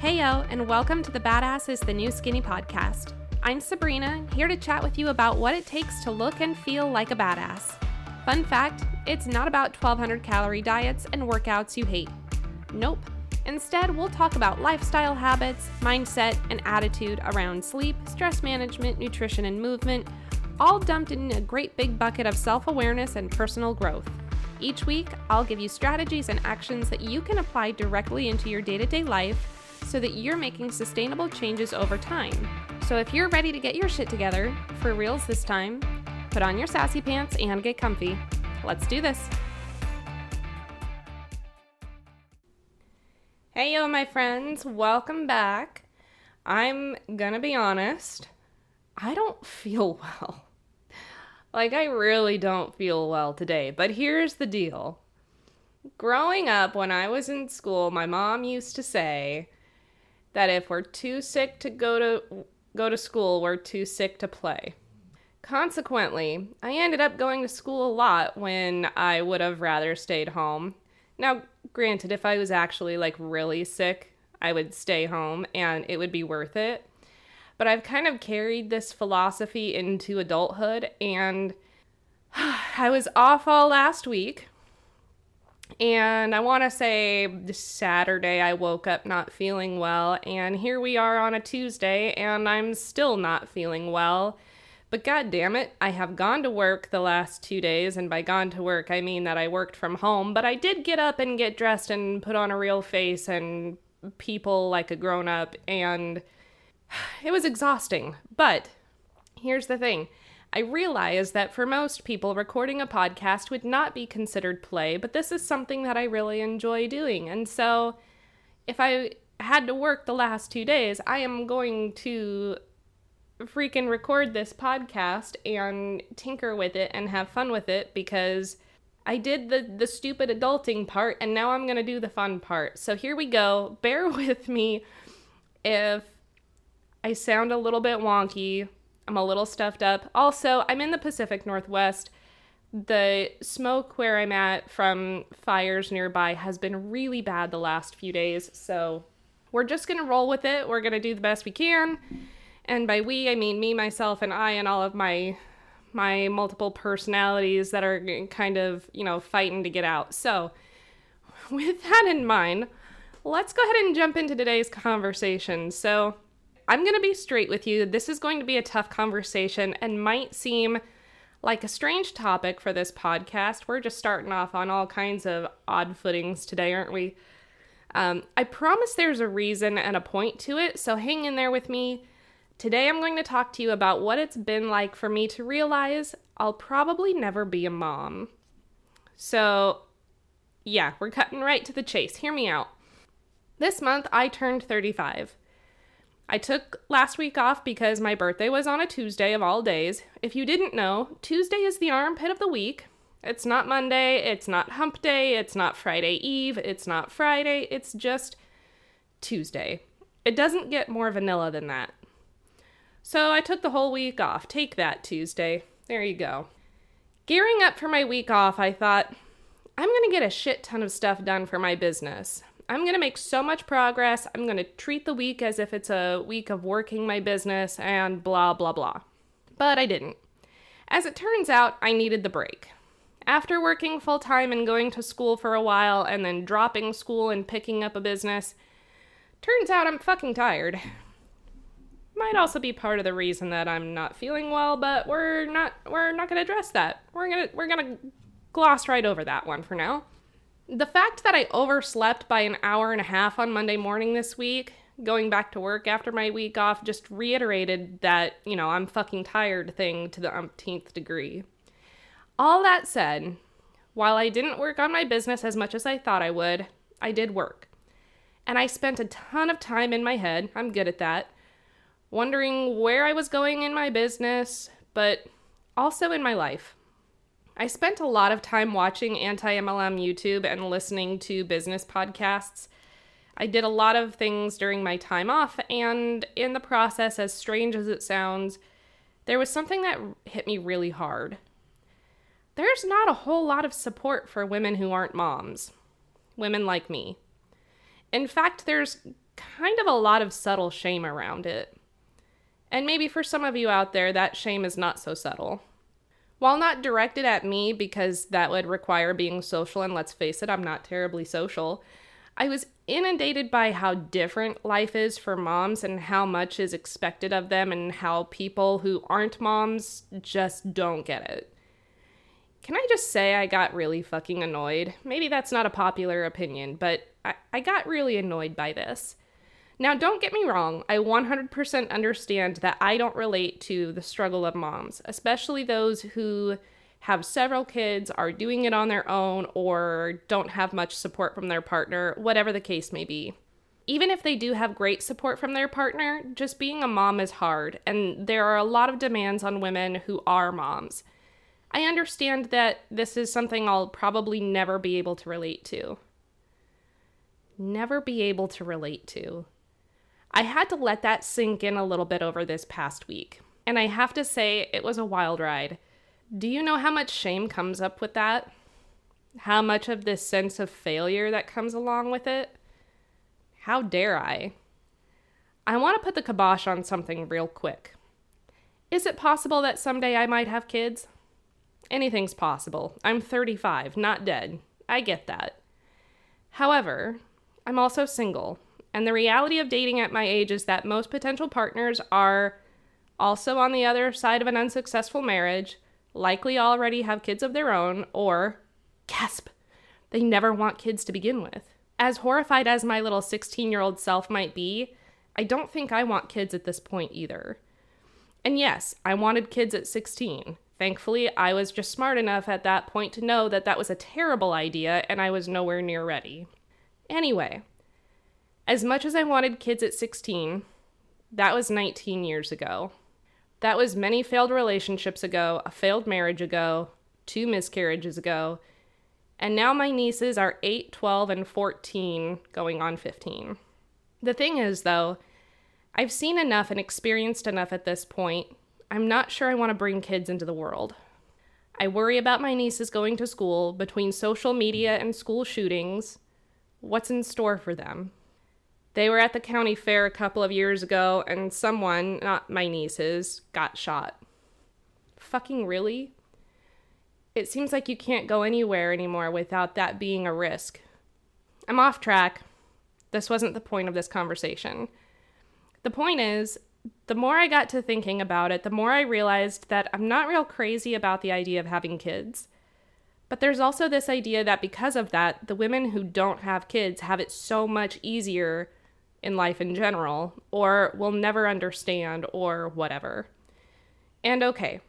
Heyo, and welcome to the Badass is the New Skinny podcast. I'm Sabrina, here to chat with you about what it takes to look and feel like a badass. Fun fact it's not about 1200 calorie diets and workouts you hate. Nope. Instead, we'll talk about lifestyle habits, mindset, and attitude around sleep, stress management, nutrition, and movement, all dumped in a great big bucket of self awareness and personal growth. Each week, I'll give you strategies and actions that you can apply directly into your day to day life so that you're making sustainable changes over time. So if you're ready to get your shit together, for reals this time, put on your sassy pants and get comfy. Let's do this. Hey, yo, my friends, welcome back. I'm gonna be honest, I don't feel well. Like, I really don't feel well today. But here's the deal growing up, when I was in school, my mom used to say that if we're too sick to go to go to school, we're too sick to play. Consequently, I ended up going to school a lot when I would have rather stayed home. Now, granted, if I was actually like really sick, I would stay home and it would be worth it. But I've kind of carried this philosophy into adulthood and I was off all last week. And I want to say Saturday I woke up not feeling well, and here we are on a Tuesday, and I'm still not feeling well. But god damn it, I have gone to work the last two days, and by gone to work, I mean that I worked from home, but I did get up and get dressed and put on a real face and people like a grown up, and it was exhausting. But here's the thing I realize that for most people, recording a podcast would not be considered play, but this is something that I really enjoy doing. And so if I had to work the last two days, I am going to freaking record this podcast and tinker with it and have fun with it because I did the the stupid adulting part and now I'm going to do the fun part. So here we go. Bear with me if I sound a little bit wonky. I'm a little stuffed up. Also, I'm in the Pacific Northwest. The smoke where I'm at from fires nearby has been really bad the last few days. So we're just going to roll with it. We're going to do the best we can and by we I mean me, myself, and I, and all of my my multiple personalities that are kind of you know fighting to get out. So, with that in mind, let's go ahead and jump into today's conversation. So, I'm going to be straight with you. This is going to be a tough conversation and might seem like a strange topic for this podcast. We're just starting off on all kinds of odd footings today, aren't we? Um, I promise there's a reason and a point to it, so hang in there with me. Today, I'm going to talk to you about what it's been like for me to realize I'll probably never be a mom. So, yeah, we're cutting right to the chase. Hear me out. This month, I turned 35. I took last week off because my birthday was on a Tuesday of all days. If you didn't know, Tuesday is the armpit of the week. It's not Monday, it's not hump day, it's not Friday Eve, it's not Friday, it's just Tuesday. It doesn't get more vanilla than that. So I took the whole week off. Take that, Tuesday. There you go. Gearing up for my week off, I thought, I'm to get a shit ton of stuff done for my business. I'm going to make so much progress. I'm going to treat the week as if it's a week of working my business and blah, blah, blah. But I didn't. As it turns out, I needed the break. After working full time and going to school for a while and then dropping school and picking up a business, turns out I'm fucking tired might also be part of the reason that I'm not feeling well, but we're not we're not going to address that. We're going to we're going to gloss right over that one for now. The fact that I overslept by an hour and a half on Monday morning this week, going back to work after my week off just reiterated that, you know, I'm fucking tired thing to the umpteenth degree. All that said, while I didn't work on my business as much as I thought I would, I did work. And I spent a ton of time in my head, I'm good at that, wondering where I was going in my business, but also in my life. I spent a lot of time watching anti MLM YouTube and listening to business podcasts. I did a lot of things during my time off, and in the process, as strange as it sounds, there was something that hit me really hard. There's not a whole lot of support for women who aren't moms, women like me. In fact, there's kind of a lot of subtle shame around it. And maybe for some of you out there, that shame is not so subtle. While not directed at me because that would require being social, and let's face it, I'm not terribly social, I was inundated by how different life is for moms and how much is expected of them, and how people who aren't moms just don't get it. Can I just say I got really fucking annoyed? Maybe that's not a popular opinion, but I, I got really annoyed by this. Now, don't get me wrong, I 100% understand that I don't relate to the struggle of moms, especially those who have several kids, are doing it on their own, or don't have much support from their partner, whatever the case may be. Even if they do have great support from their partner, just being a mom is hard, and there are a lot of demands on women who are moms. I understand that this is something I'll probably never be able to relate to. Never be able to relate to. I had to let that sink in a little bit over this past week, and I have to say it was a wild ride. Do you know how much shame comes up with that? How much of this sense of failure that comes along with it? How dare I? I want to put the kibosh on something real quick. Is it possible that someday I might have kids? Anything's possible. I'm 35, not dead. I get that. However, I'm also single, and the reality of dating at my age is that most potential partners are also on the other side of an unsuccessful marriage, likely already have kids of their own, or, gasp, they never want kids to begin with. As horrified as my little 16 year old self might be, I don't think I want kids at this point either. And yes, I wanted kids at 16. Thankfully, I was just smart enough at that point to know that that was a terrible idea and I was nowhere near ready. Anyway, as much as I wanted kids at 16, that was 19 years ago. That was many failed relationships ago, a failed marriage ago, two miscarriages ago, and now my nieces are 8, 12, and 14, going on 15. The thing is, though, I've seen enough and experienced enough at this point. I'm not sure I want to bring kids into the world. I worry about my nieces going to school between social media and school shootings. What's in store for them? They were at the county fair a couple of years ago, and someone, not my nieces, got shot. Fucking really? It seems like you can't go anywhere anymore without that being a risk. I'm off track. This wasn't the point of this conversation. The point is, the more I got to thinking about it, the more I realized that I'm not real crazy about the idea of having kids. But there's also this idea that because of that, the women who don't have kids have it so much easier in life in general, or will never understand, or whatever. And okay,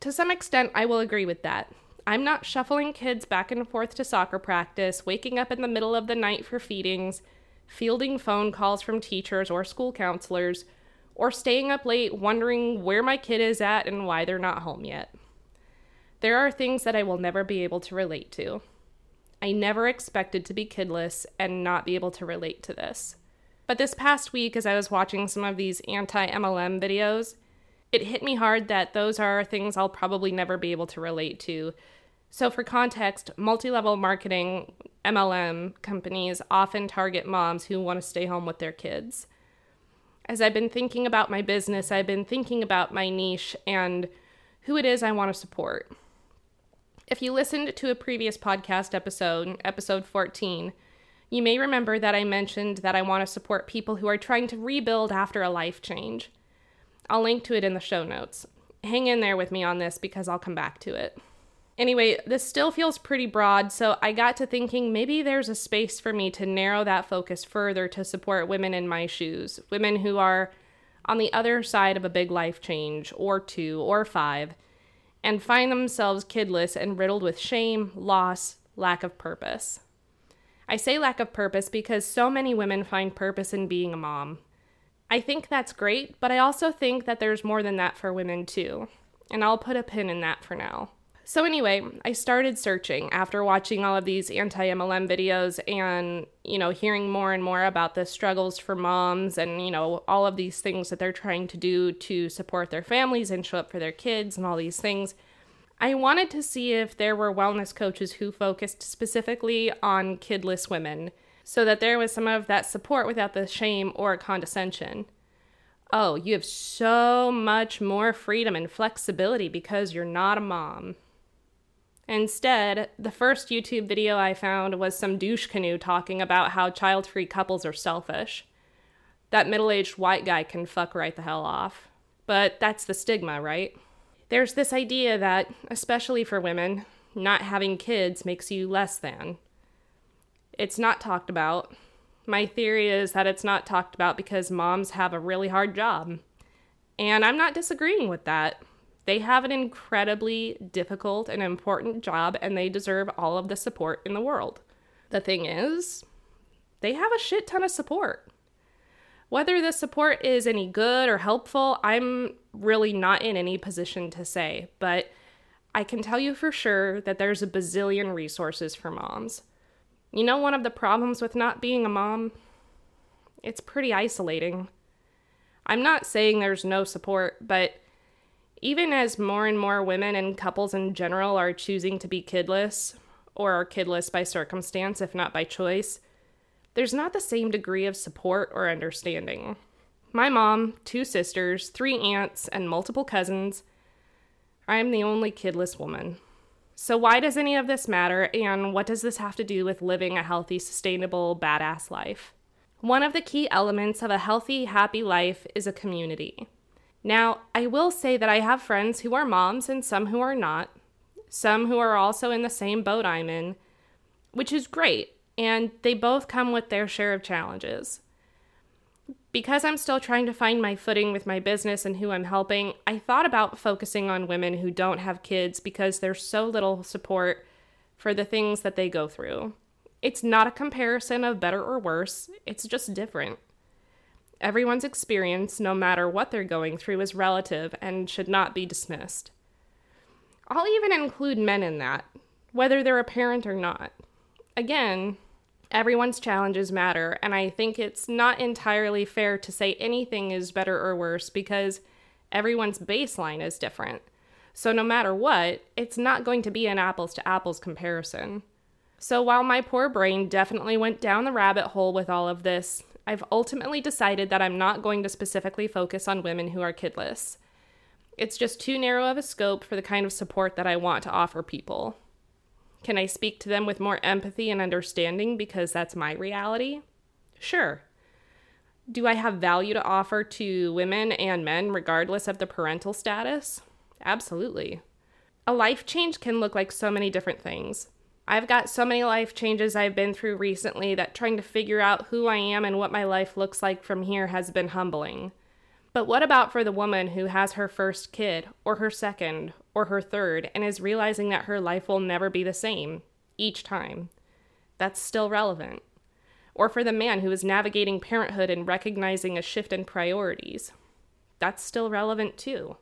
to some extent, I will agree with that. I'm not shuffling kids back and forth to soccer practice, waking up in the middle of the night for feedings, fielding phone calls from teachers or school counselors, or staying up late wondering where my kid is at and why they're not home yet. There are things that I will never be able to relate to. I never expected to be kidless and not be able to relate to this. But this past week, as I was watching some of these anti MLM videos, it hit me hard that those are things I'll probably never be able to relate to. So, for context, multi level marketing MLM companies often target moms who want to stay home with their kids. As I've been thinking about my business, I've been thinking about my niche and who it is I want to support. If you listened to a previous podcast episode, episode 14, you may remember that I mentioned that I want to support people who are trying to rebuild after a life change. I'll link to it in the show notes. Hang in there with me on this because I'll come back to it. Anyway, this still feels pretty broad, so I got to thinking maybe there's a space for me to narrow that focus further to support women in my shoes, women who are on the other side of a big life change, or two, or five, and find themselves kidless and riddled with shame, loss, lack of purpose. I say lack of purpose because so many women find purpose in being a mom. I think that's great, but I also think that there's more than that for women too. And I'll put a pin in that for now. So, anyway, I started searching after watching all of these anti MLM videos and, you know, hearing more and more about the struggles for moms and, you know, all of these things that they're trying to do to support their families and show up for their kids and all these things. I wanted to see if there were wellness coaches who focused specifically on kidless women, so that there was some of that support without the shame or condescension. Oh, you have so much more freedom and flexibility because you're not a mom. Instead, the first YouTube video I found was some douche canoe talking about how child free couples are selfish. That middle aged white guy can fuck right the hell off. But that's the stigma, right? There's this idea that, especially for women, not having kids makes you less than. It's not talked about. My theory is that it's not talked about because moms have a really hard job. And I'm not disagreeing with that. They have an incredibly difficult and important job, and they deserve all of the support in the world. The thing is, they have a shit ton of support. Whether the support is any good or helpful, I'm really not in any position to say, but I can tell you for sure that there's a bazillion resources for moms. You know, one of the problems with not being a mom? It's pretty isolating. I'm not saying there's no support, but even as more and more women and couples in general are choosing to be kidless, or are kidless by circumstance, if not by choice, there's not the same degree of support or understanding. My mom, two sisters, three aunts, and multiple cousins. I am the only kidless woman. So, why does any of this matter, and what does this have to do with living a healthy, sustainable, badass life? One of the key elements of a healthy, happy life is a community. Now, I will say that I have friends who are moms and some who are not, some who are also in the same boat I'm in, which is great, and they both come with their share of challenges. Because I'm still trying to find my footing with my business and who I'm helping, I thought about focusing on women who don't have kids because there's so little support for the things that they go through. It's not a comparison of better or worse, it's just different. Everyone's experience, no matter what they're going through, is relative and should not be dismissed. I'll even include men in that, whether they're a parent or not. Again, everyone's challenges matter, and I think it's not entirely fair to say anything is better or worse because everyone's baseline is different. So, no matter what, it's not going to be an apples to apples comparison. So, while my poor brain definitely went down the rabbit hole with all of this, I've ultimately decided that I'm not going to specifically focus on women who are kidless. It's just too narrow of a scope for the kind of support that I want to offer people. Can I speak to them with more empathy and understanding because that's my reality? Sure. Do I have value to offer to women and men regardless of the parental status? Absolutely. A life change can look like so many different things. I've got so many life changes I've been through recently that trying to figure out who I am and what my life looks like from here has been humbling. But what about for the woman who has her first kid, or her second, or her third, and is realizing that her life will never be the same each time? That's still relevant. Or for the man who is navigating parenthood and recognizing a shift in priorities? That's still relevant too.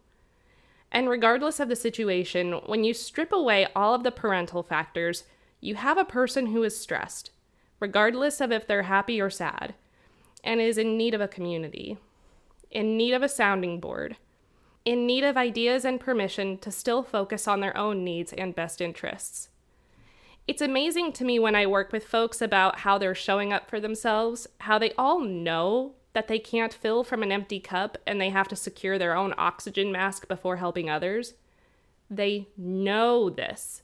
And regardless of the situation, when you strip away all of the parental factors, you have a person who is stressed, regardless of if they're happy or sad, and is in need of a community, in need of a sounding board, in need of ideas and permission to still focus on their own needs and best interests. It's amazing to me when I work with folks about how they're showing up for themselves, how they all know that they can't fill from an empty cup and they have to secure their own oxygen mask before helping others. They know this.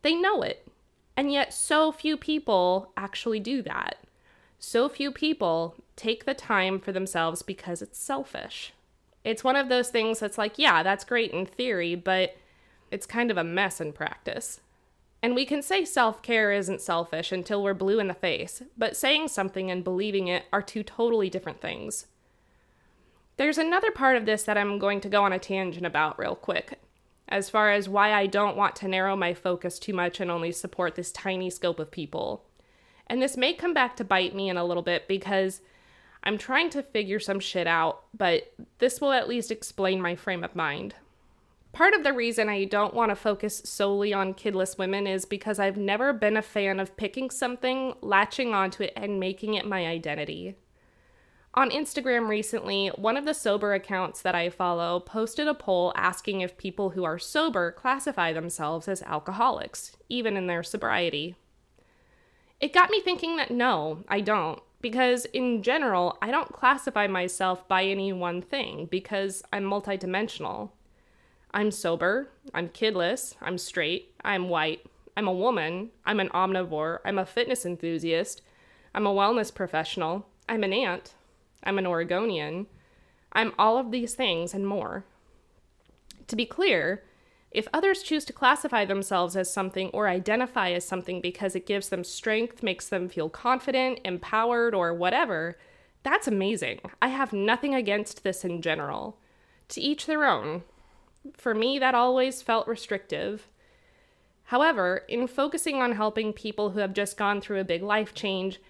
They know it. And yet, so few people actually do that. So few people take the time for themselves because it's selfish. It's one of those things that's like, yeah, that's great in theory, but it's kind of a mess in practice. And we can say self care isn't selfish until we're blue in the face, but saying something and believing it are two totally different things. There's another part of this that I'm going to go on a tangent about real quick, as far as why I don't want to narrow my focus too much and only support this tiny scope of people. And this may come back to bite me in a little bit because I'm trying to figure some shit out, but this will at least explain my frame of mind. Part of the reason I don't want to focus solely on kidless women is because I've never been a fan of picking something, latching onto it, and making it my identity. On Instagram recently, one of the sober accounts that I follow posted a poll asking if people who are sober classify themselves as alcoholics, even in their sobriety. It got me thinking that no, I don't. Because in general, I don't classify myself by any one thing because I'm multidimensional. I'm sober, I'm kidless, I'm straight, I'm white, I'm a woman, I'm an omnivore, I'm a fitness enthusiast, I'm a wellness professional, I'm an aunt, I'm an Oregonian, I'm all of these things and more. To be clear, if others choose to classify themselves as something or identify as something because it gives them strength, makes them feel confident, empowered, or whatever, that's amazing. I have nothing against this in general. To each their own. For me, that always felt restrictive. However, in focusing on helping people who have just gone through a big life change,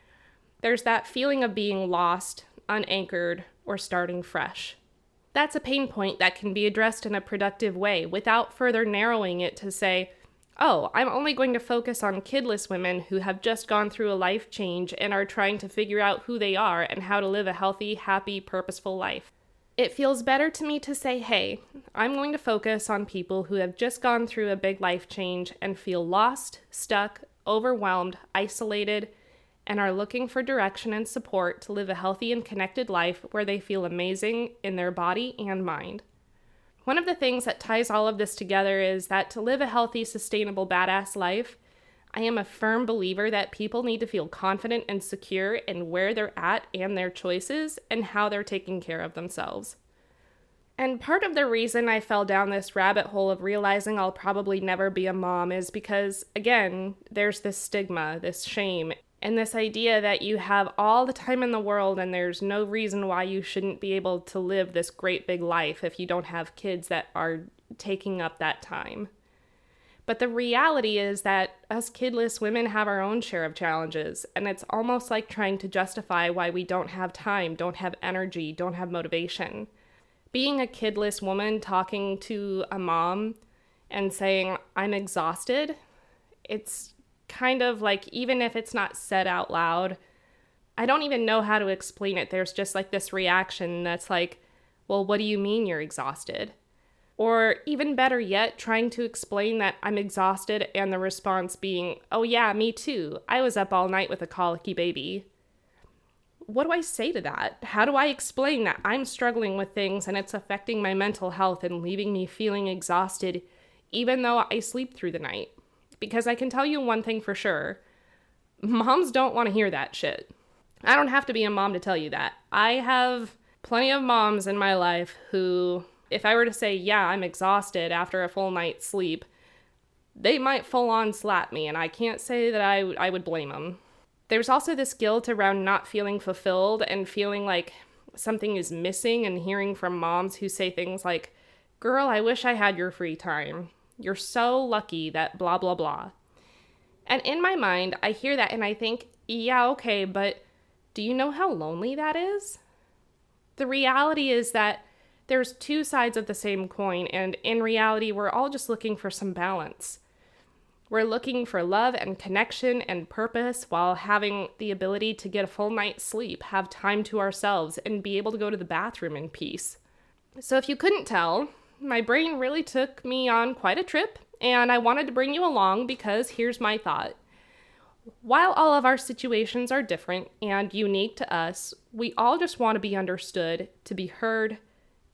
there's that feeling of being lost, unanchored, or starting fresh. That's a pain point that can be addressed in a productive way without further narrowing it to say, oh, I'm only going to focus on kidless women who have just gone through a life change and are trying to figure out who they are and how to live a healthy, happy, purposeful life. It feels better to me to say, hey, I'm going to focus on people who have just gone through a big life change and feel lost, stuck, overwhelmed, isolated, and are looking for direction and support to live a healthy and connected life where they feel amazing in their body and mind. One of the things that ties all of this together is that to live a healthy, sustainable, badass life, I am a firm believer that people need to feel confident and secure in where they're at and their choices and how they're taking care of themselves. And part of the reason I fell down this rabbit hole of realizing I'll probably never be a mom is because, again, there's this stigma, this shame, and this idea that you have all the time in the world and there's no reason why you shouldn't be able to live this great big life if you don't have kids that are taking up that time. But the reality is that us kidless women have our own share of challenges, and it's almost like trying to justify why we don't have time, don't have energy, don't have motivation. Being a kidless woman talking to a mom and saying, I'm exhausted, it's kind of like, even if it's not said out loud, I don't even know how to explain it. There's just like this reaction that's like, well, what do you mean you're exhausted? Or even better yet, trying to explain that I'm exhausted and the response being, oh, yeah, me too. I was up all night with a colicky baby. What do I say to that? How do I explain that I'm struggling with things and it's affecting my mental health and leaving me feeling exhausted even though I sleep through the night? Because I can tell you one thing for sure moms don't want to hear that shit. I don't have to be a mom to tell you that. I have plenty of moms in my life who, if I were to say, yeah, I'm exhausted after a full night's sleep, they might full on slap me, and I can't say that I, I would blame them. There's also this guilt around not feeling fulfilled and feeling like something is missing, and hearing from moms who say things like, Girl, I wish I had your free time. You're so lucky that blah, blah, blah. And in my mind, I hear that and I think, yeah, okay, but do you know how lonely that is? The reality is that there's two sides of the same coin, and in reality, we're all just looking for some balance. We're looking for love and connection and purpose while having the ability to get a full night's sleep, have time to ourselves, and be able to go to the bathroom in peace. So, if you couldn't tell, my brain really took me on quite a trip, and I wanted to bring you along because here's my thought. While all of our situations are different and unique to us, we all just want to be understood, to be heard,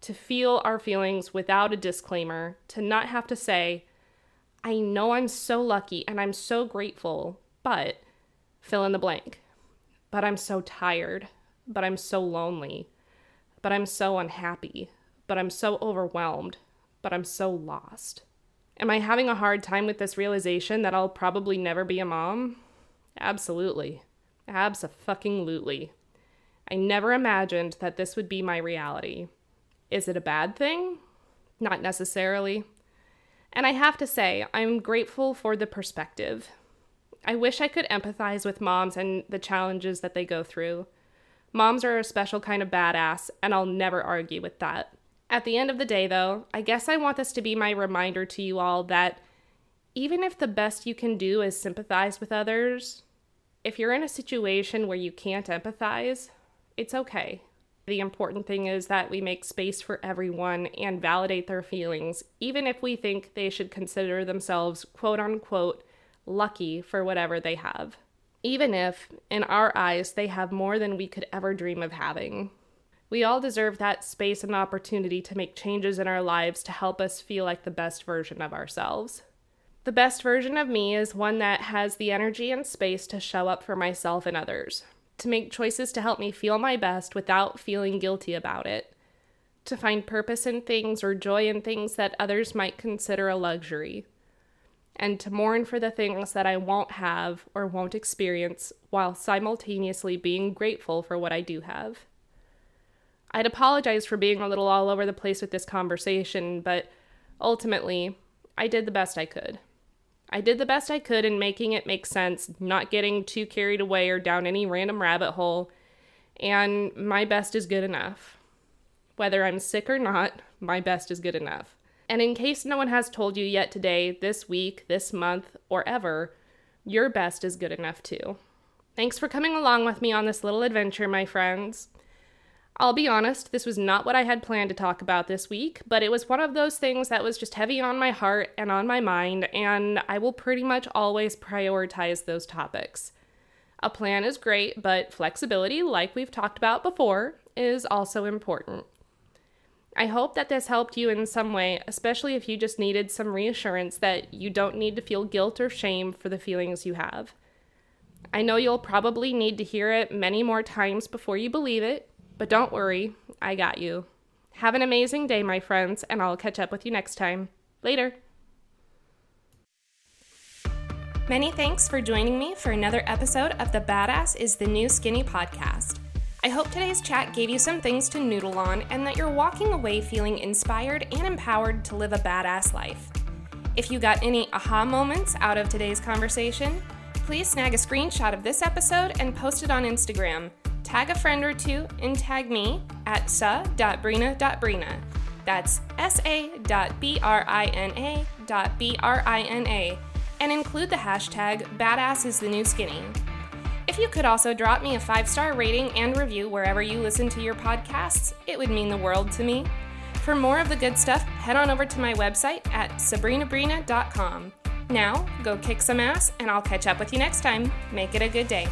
to feel our feelings without a disclaimer, to not have to say, I know I'm so lucky and I'm so grateful, but fill in the blank. But I'm so tired, but I'm so lonely, but I'm so unhappy, but I'm so overwhelmed, but I'm so lost. Am I having a hard time with this realization that I'll probably never be a mom? Absolutely. Abso-fucking-lutely. I never imagined that this would be my reality. Is it a bad thing? Not necessarily. And I have to say, I'm grateful for the perspective. I wish I could empathize with moms and the challenges that they go through. Moms are a special kind of badass, and I'll never argue with that. At the end of the day, though, I guess I want this to be my reminder to you all that even if the best you can do is sympathize with others, if you're in a situation where you can't empathize, it's okay. The important thing is that we make space for everyone and validate their feelings, even if we think they should consider themselves quote unquote lucky for whatever they have. even if, in our eyes, they have more than we could ever dream of having. We all deserve that space and opportunity to make changes in our lives to help us feel like the best version of ourselves. The best version of me is one that has the energy and space to show up for myself and others, to make choices to help me feel my best without feeling guilty about it, to find purpose in things or joy in things that others might consider a luxury, and to mourn for the things that I won't have or won't experience while simultaneously being grateful for what I do have. I'd apologize for being a little all over the place with this conversation, but ultimately, I did the best I could. I did the best I could in making it make sense, not getting too carried away or down any random rabbit hole, and my best is good enough. Whether I'm sick or not, my best is good enough. And in case no one has told you yet today, this week, this month, or ever, your best is good enough too. Thanks for coming along with me on this little adventure, my friends. I'll be honest, this was not what I had planned to talk about this week, but it was one of those things that was just heavy on my heart and on my mind, and I will pretty much always prioritize those topics. A plan is great, but flexibility, like we've talked about before, is also important. I hope that this helped you in some way, especially if you just needed some reassurance that you don't need to feel guilt or shame for the feelings you have. I know you'll probably need to hear it many more times before you believe it, but don't worry, I got you. Have an amazing day, my friends, and I'll catch up with you next time. Later. Many thanks for joining me for another episode of the Badass is the New Skinny podcast. I hope today's chat gave you some things to noodle on and that you're walking away feeling inspired and empowered to live a badass life. If you got any aha moments out of today's conversation, please snag a screenshot of this episode and post it on Instagram tag a friend or two, and tag me at sa.brina.brina. That's sa.brina.brina, and include the hashtag badass is the new skinny. If you could also drop me a five star rating and review wherever you listen to your podcasts, it would mean the world to me. For more of the good stuff, head on over to my website at sabrinabrina.com. Now, go kick some ass, and I'll catch up with you next time. Make it a good day.